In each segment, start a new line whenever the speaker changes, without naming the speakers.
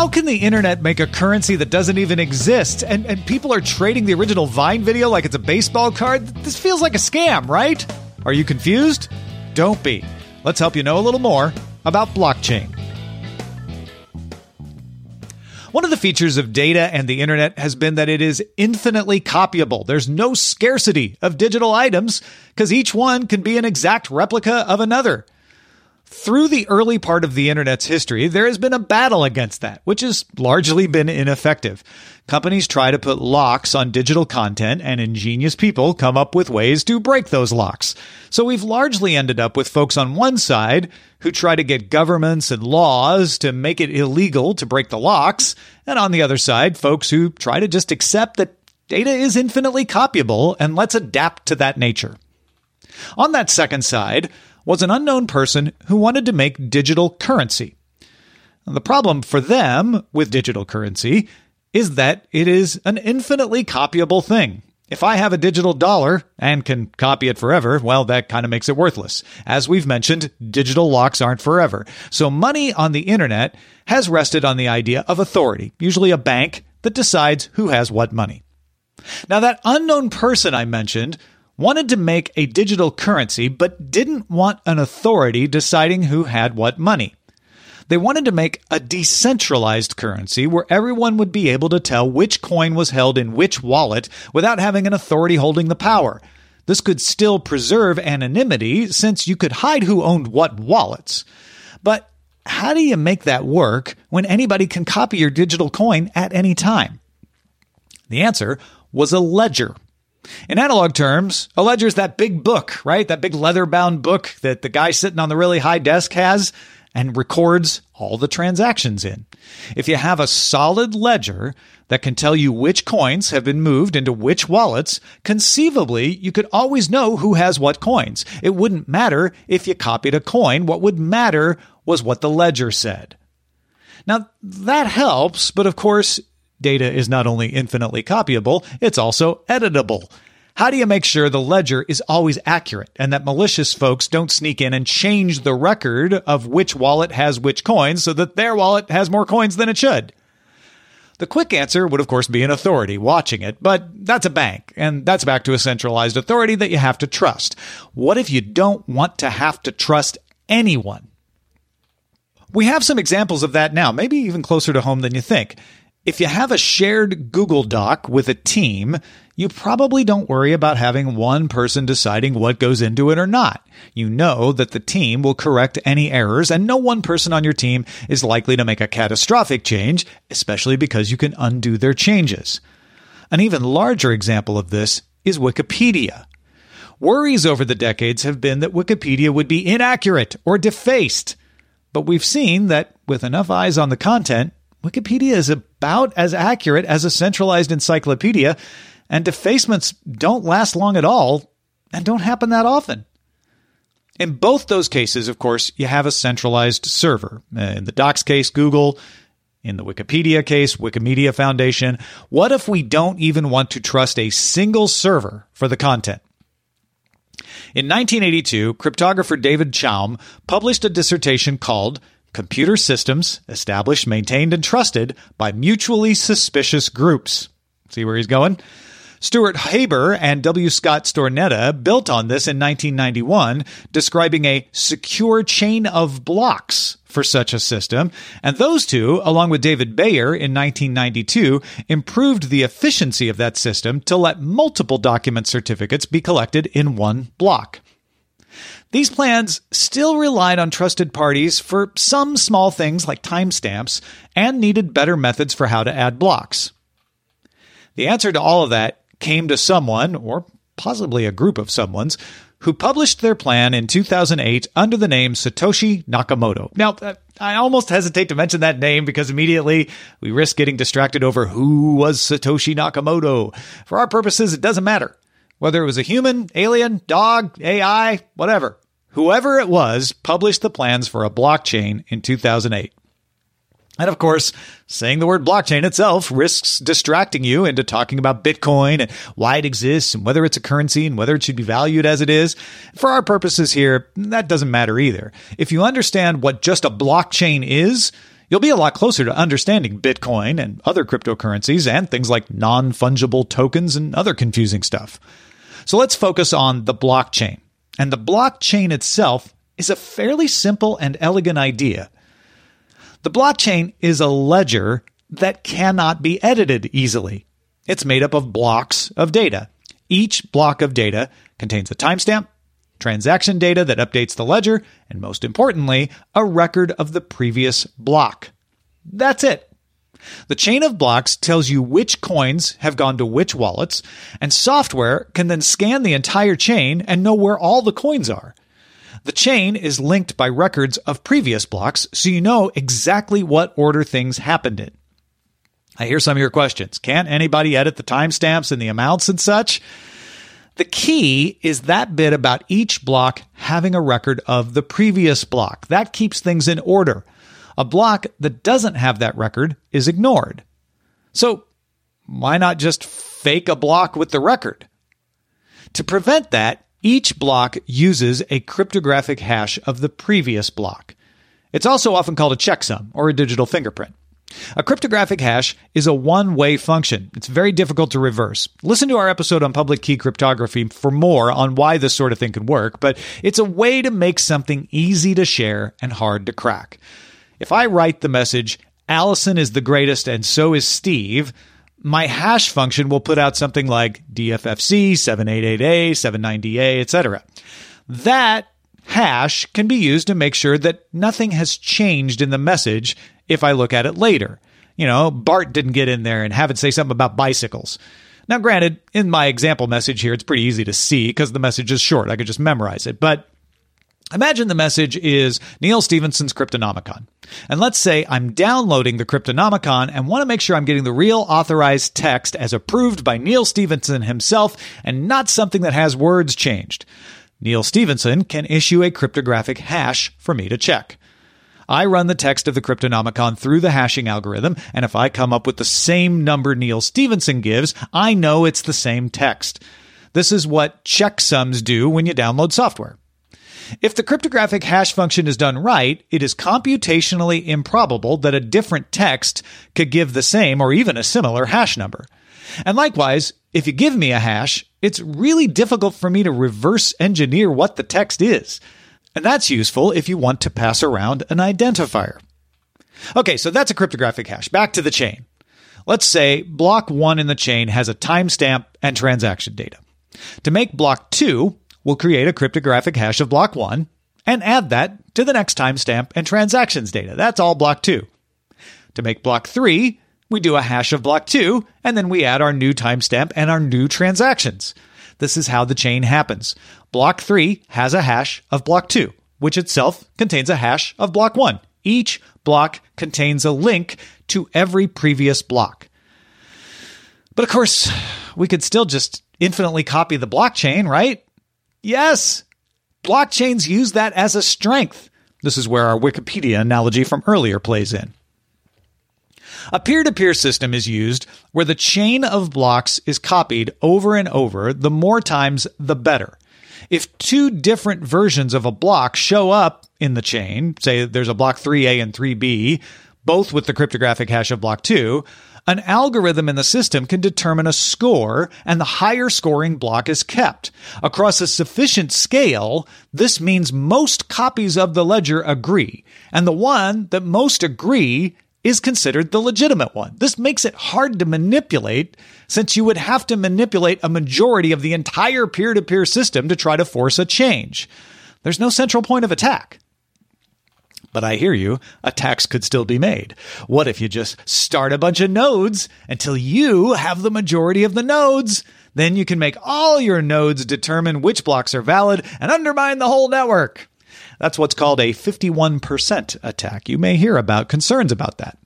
How can the internet make a currency that doesn't even exist? And, and people are trading the original Vine video like it's a baseball card? This feels like a scam, right? Are you confused? Don't be. Let's help you know a little more about blockchain. One of the features of data and the internet has been that it is infinitely copyable. There's no scarcity of digital items because each one can be an exact replica of another. Through the early part of the internet's history, there has been a battle against that, which has largely been ineffective. Companies try to put locks on digital content, and ingenious people come up with ways to break those locks. So we've largely ended up with folks on one side who try to get governments and laws to make it illegal to break the locks, and on the other side, folks who try to just accept that data is infinitely copyable and let's adapt to that nature. On that second side, was an unknown person who wanted to make digital currency. The problem for them with digital currency is that it is an infinitely copyable thing. If I have a digital dollar and can copy it forever, well, that kind of makes it worthless. As we've mentioned, digital locks aren't forever. So money on the internet has rested on the idea of authority, usually a bank that decides who has what money. Now, that unknown person I mentioned wanted to make a digital currency, but didn't want an authority deciding who had what money. They wanted to make a decentralized currency where everyone would be able to tell which coin was held in which wallet without having an authority holding the power. This could still preserve anonymity since you could hide who owned what wallets. But how do you make that work when anybody can copy your digital coin at any time? The answer was a ledger. In analog terms, a ledger is that big book, right? That big leather bound book that the guy sitting on the really high desk has and records all the transactions in. If you have a solid ledger that can tell you which coins have been moved into which wallets, conceivably you could always know who has what coins. It wouldn't matter if you copied a coin. What would matter was what the ledger said. Now, that helps, but of course, Data is not only infinitely copyable, it's also editable. How do you make sure the ledger is always accurate and that malicious folks don't sneak in and change the record of which wallet has which coins so that their wallet has more coins than it should? The quick answer would, of course, be an authority watching it, but that's a bank, and that's back to a centralized authority that you have to trust. What if you don't want to have to trust anyone? We have some examples of that now, maybe even closer to home than you think. If you have a shared Google Doc with a team, you probably don't worry about having one person deciding what goes into it or not. You know that the team will correct any errors, and no one person on your team is likely to make a catastrophic change, especially because you can undo their changes. An even larger example of this is Wikipedia. Worries over the decades have been that Wikipedia would be inaccurate or defaced. But we've seen that with enough eyes on the content, Wikipedia is about as accurate as a centralized encyclopedia, and defacements don't last long at all and don't happen that often. In both those cases, of course, you have a centralized server. Uh, in the Docs case, Google. In the Wikipedia case, Wikimedia Foundation. What if we don't even want to trust a single server for the content? In 1982, cryptographer David Chaum published a dissertation called computer systems established, maintained, and trusted by mutually suspicious groups. See where he's going? Stuart Haber and W. Scott Stornetta built on this in 1991, describing a secure chain of blocks for such a system. And those two, along with David Bayer in 1992, improved the efficiency of that system to let multiple document certificates be collected in one block. These plans still relied on trusted parties for some small things like timestamps and needed better methods for how to add blocks. The answer to all of that came to someone, or possibly a group of someone's, who published their plan in 2008 under the name Satoshi Nakamoto. Now, uh, I almost hesitate to mention that name because immediately we risk getting distracted over who was Satoshi Nakamoto. For our purposes, it doesn't matter. Whether it was a human, alien, dog, AI, whatever. Whoever it was published the plans for a blockchain in 2008. And of course, saying the word blockchain itself risks distracting you into talking about Bitcoin and why it exists and whether it's a currency and whether it should be valued as it is. For our purposes here, that doesn't matter either. If you understand what just a blockchain is, you'll be a lot closer to understanding Bitcoin and other cryptocurrencies and things like non fungible tokens and other confusing stuff. So let's focus on the blockchain. And the blockchain itself is a fairly simple and elegant idea. The blockchain is a ledger that cannot be edited easily. It's made up of blocks of data. Each block of data contains a timestamp, transaction data that updates the ledger, and most importantly, a record of the previous block. That's it. The chain of blocks tells you which coins have gone to which wallets, and software can then scan the entire chain and know where all the coins are. The chain is linked by records of previous blocks, so you know exactly what order things happened in. I hear some of your questions. Can't anybody edit the timestamps and the amounts and such? The key is that bit about each block having a record of the previous block. That keeps things in order. A block that doesn't have that record is ignored. So, why not just fake a block with the record? To prevent that, each block uses a cryptographic hash of the previous block. It's also often called a checksum or a digital fingerprint. A cryptographic hash is a one way function. It's very difficult to reverse. Listen to our episode on public key cryptography for more on why this sort of thing can work, but it's a way to make something easy to share and hard to crack. If I write the message, Allison is the greatest and so is Steve, my hash function will put out something like DFFC, 788A, 790A, etc. That hash can be used to make sure that nothing has changed in the message if I look at it later. You know, Bart didn't get in there and have it say something about bicycles. Now, granted, in my example message here, it's pretty easy to see because the message is short. I could just memorize it. But Imagine the message is Neal Stephenson's Cryptonomicon. And let's say I'm downloading the Cryptonomicon and want to make sure I'm getting the real authorized text as approved by Neal Stephenson himself and not something that has words changed. Neal Stephenson can issue a cryptographic hash for me to check. I run the text of the Cryptonomicon through the hashing algorithm, and if I come up with the same number Neal Stephenson gives, I know it's the same text. This is what checksums do when you download software. If the cryptographic hash function is done right, it is computationally improbable that a different text could give the same or even a similar hash number. And likewise, if you give me a hash, it's really difficult for me to reverse engineer what the text is. And that's useful if you want to pass around an identifier. Okay, so that's a cryptographic hash. Back to the chain. Let's say block one in the chain has a timestamp and transaction data. To make block two, we'll create a cryptographic hash of block one and add that to the next timestamp and transactions data. That's all block two. To make block three, we do a hash of block two, and then we add our new timestamp and our new transactions. This is how the chain happens. Block three has a hash of block two, which itself contains a hash of block one. Each block contains a link to every previous block. But of course, we could still just infinitely copy the blockchain, right? Yes, blockchains use that as a strength. This is where our Wikipedia analogy from earlier plays in. A peer to peer system is used where the chain of blocks is copied over and over, the more times, the better. If two different versions of a block show up in the chain, say there's a block 3A and 3B, both with the cryptographic hash of block 2, An algorithm in the system can determine a score, and the higher scoring block is kept. Across a sufficient scale, this means most copies of the ledger agree, and the one that most agree is considered the legitimate one. This makes it hard to manipulate since you would have to manipulate a majority of the entire peer to peer system to try to force a change. There's no central point of attack. But I hear you, attacks could still be made. What if you just start a bunch of nodes until you have the majority of the nodes? Then you can make all your nodes determine which blocks are valid and undermine the whole network. That's what's called a 51% attack. You may hear about concerns about that.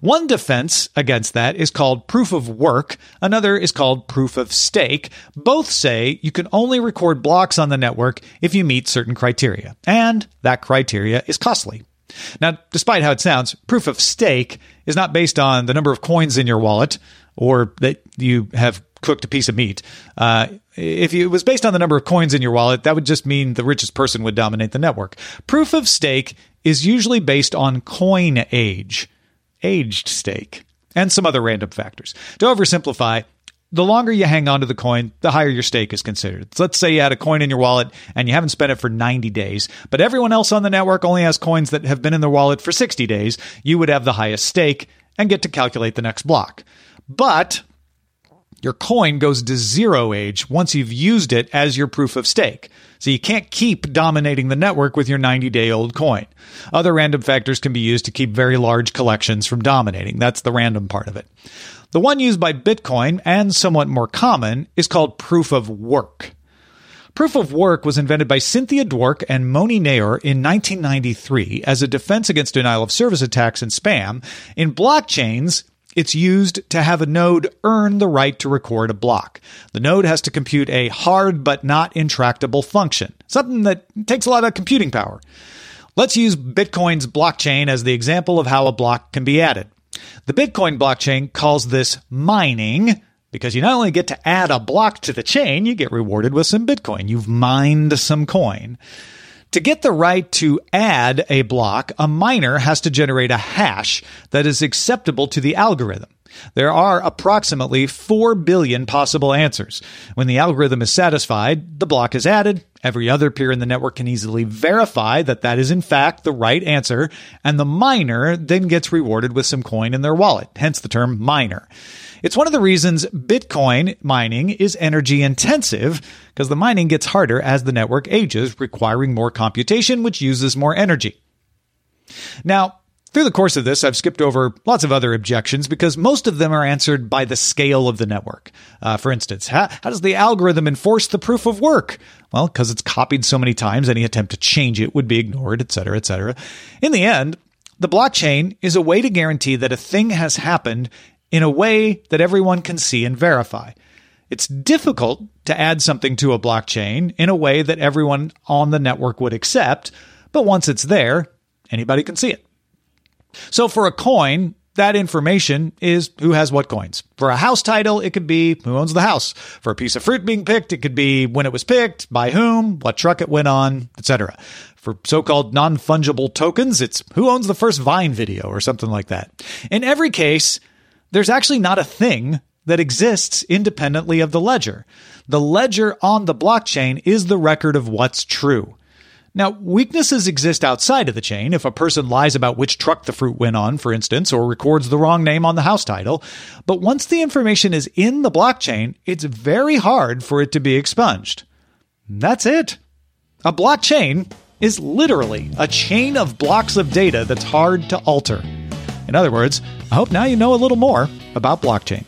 One defense against that is called proof of work. Another is called proof of stake. Both say you can only record blocks on the network if you meet certain criteria. And that criteria is costly. Now, despite how it sounds, proof of stake is not based on the number of coins in your wallet or that you have cooked a piece of meat. Uh, if it was based on the number of coins in your wallet, that would just mean the richest person would dominate the network. Proof of stake is usually based on coin age, aged stake, and some other random factors. To oversimplify, the longer you hang on to the coin, the higher your stake is considered. Let's say you had a coin in your wallet and you haven't spent it for 90 days, but everyone else on the network only has coins that have been in their wallet for 60 days. You would have the highest stake and get to calculate the next block. But your coin goes to zero age once you've used it as your proof of stake. So you can't keep dominating the network with your 90 day old coin. Other random factors can be used to keep very large collections from dominating. That's the random part of it. The one used by Bitcoin and somewhat more common is called proof of work. Proof of work was invented by Cynthia Dwork and Moni Naor in 1993 as a defense against denial of service attacks and spam. In blockchains, it's used to have a node earn the right to record a block. The node has to compute a hard but not intractable function, something that takes a lot of computing power. Let's use Bitcoin's blockchain as the example of how a block can be added. The Bitcoin blockchain calls this mining because you not only get to add a block to the chain, you get rewarded with some Bitcoin. You've mined some coin. To get the right to add a block, a miner has to generate a hash that is acceptable to the algorithm. There are approximately 4 billion possible answers. When the algorithm is satisfied, the block is added. Every other peer in the network can easily verify that that is in fact the right answer, and the miner then gets rewarded with some coin in their wallet, hence the term miner. It's one of the reasons Bitcoin mining is energy intensive because the mining gets harder as the network ages, requiring more computation, which uses more energy. Now, through the course of this, I've skipped over lots of other objections because most of them are answered by the scale of the network. Uh, for instance, how, how, does the algorithm enforce the proof of work? Well, because it's copied so many times, any attempt to change it would be ignored, et cetera, et cetera. In the end, the blockchain is a way to guarantee that a thing has happened in a way that everyone can see and verify. It's difficult to add something to a blockchain in a way that everyone on the network would accept, but once it's there, anybody can see it. So for a coin, that information is who has what coins. For a house title, it could be who owns the house. For a piece of fruit being picked, it could be when it was picked, by whom, what truck it went on, etc. For so-called non-fungible tokens, it's who owns the first Vine video or something like that. In every case, there's actually not a thing that exists independently of the ledger. The ledger on the blockchain is the record of what's true. Now, weaknesses exist outside of the chain. If a person lies about which truck the fruit went on, for instance, or records the wrong name on the house title. But once the information is in the blockchain, it's very hard for it to be expunged. That's it. A blockchain is literally a chain of blocks of data that's hard to alter. In other words, I hope now you know a little more about blockchain.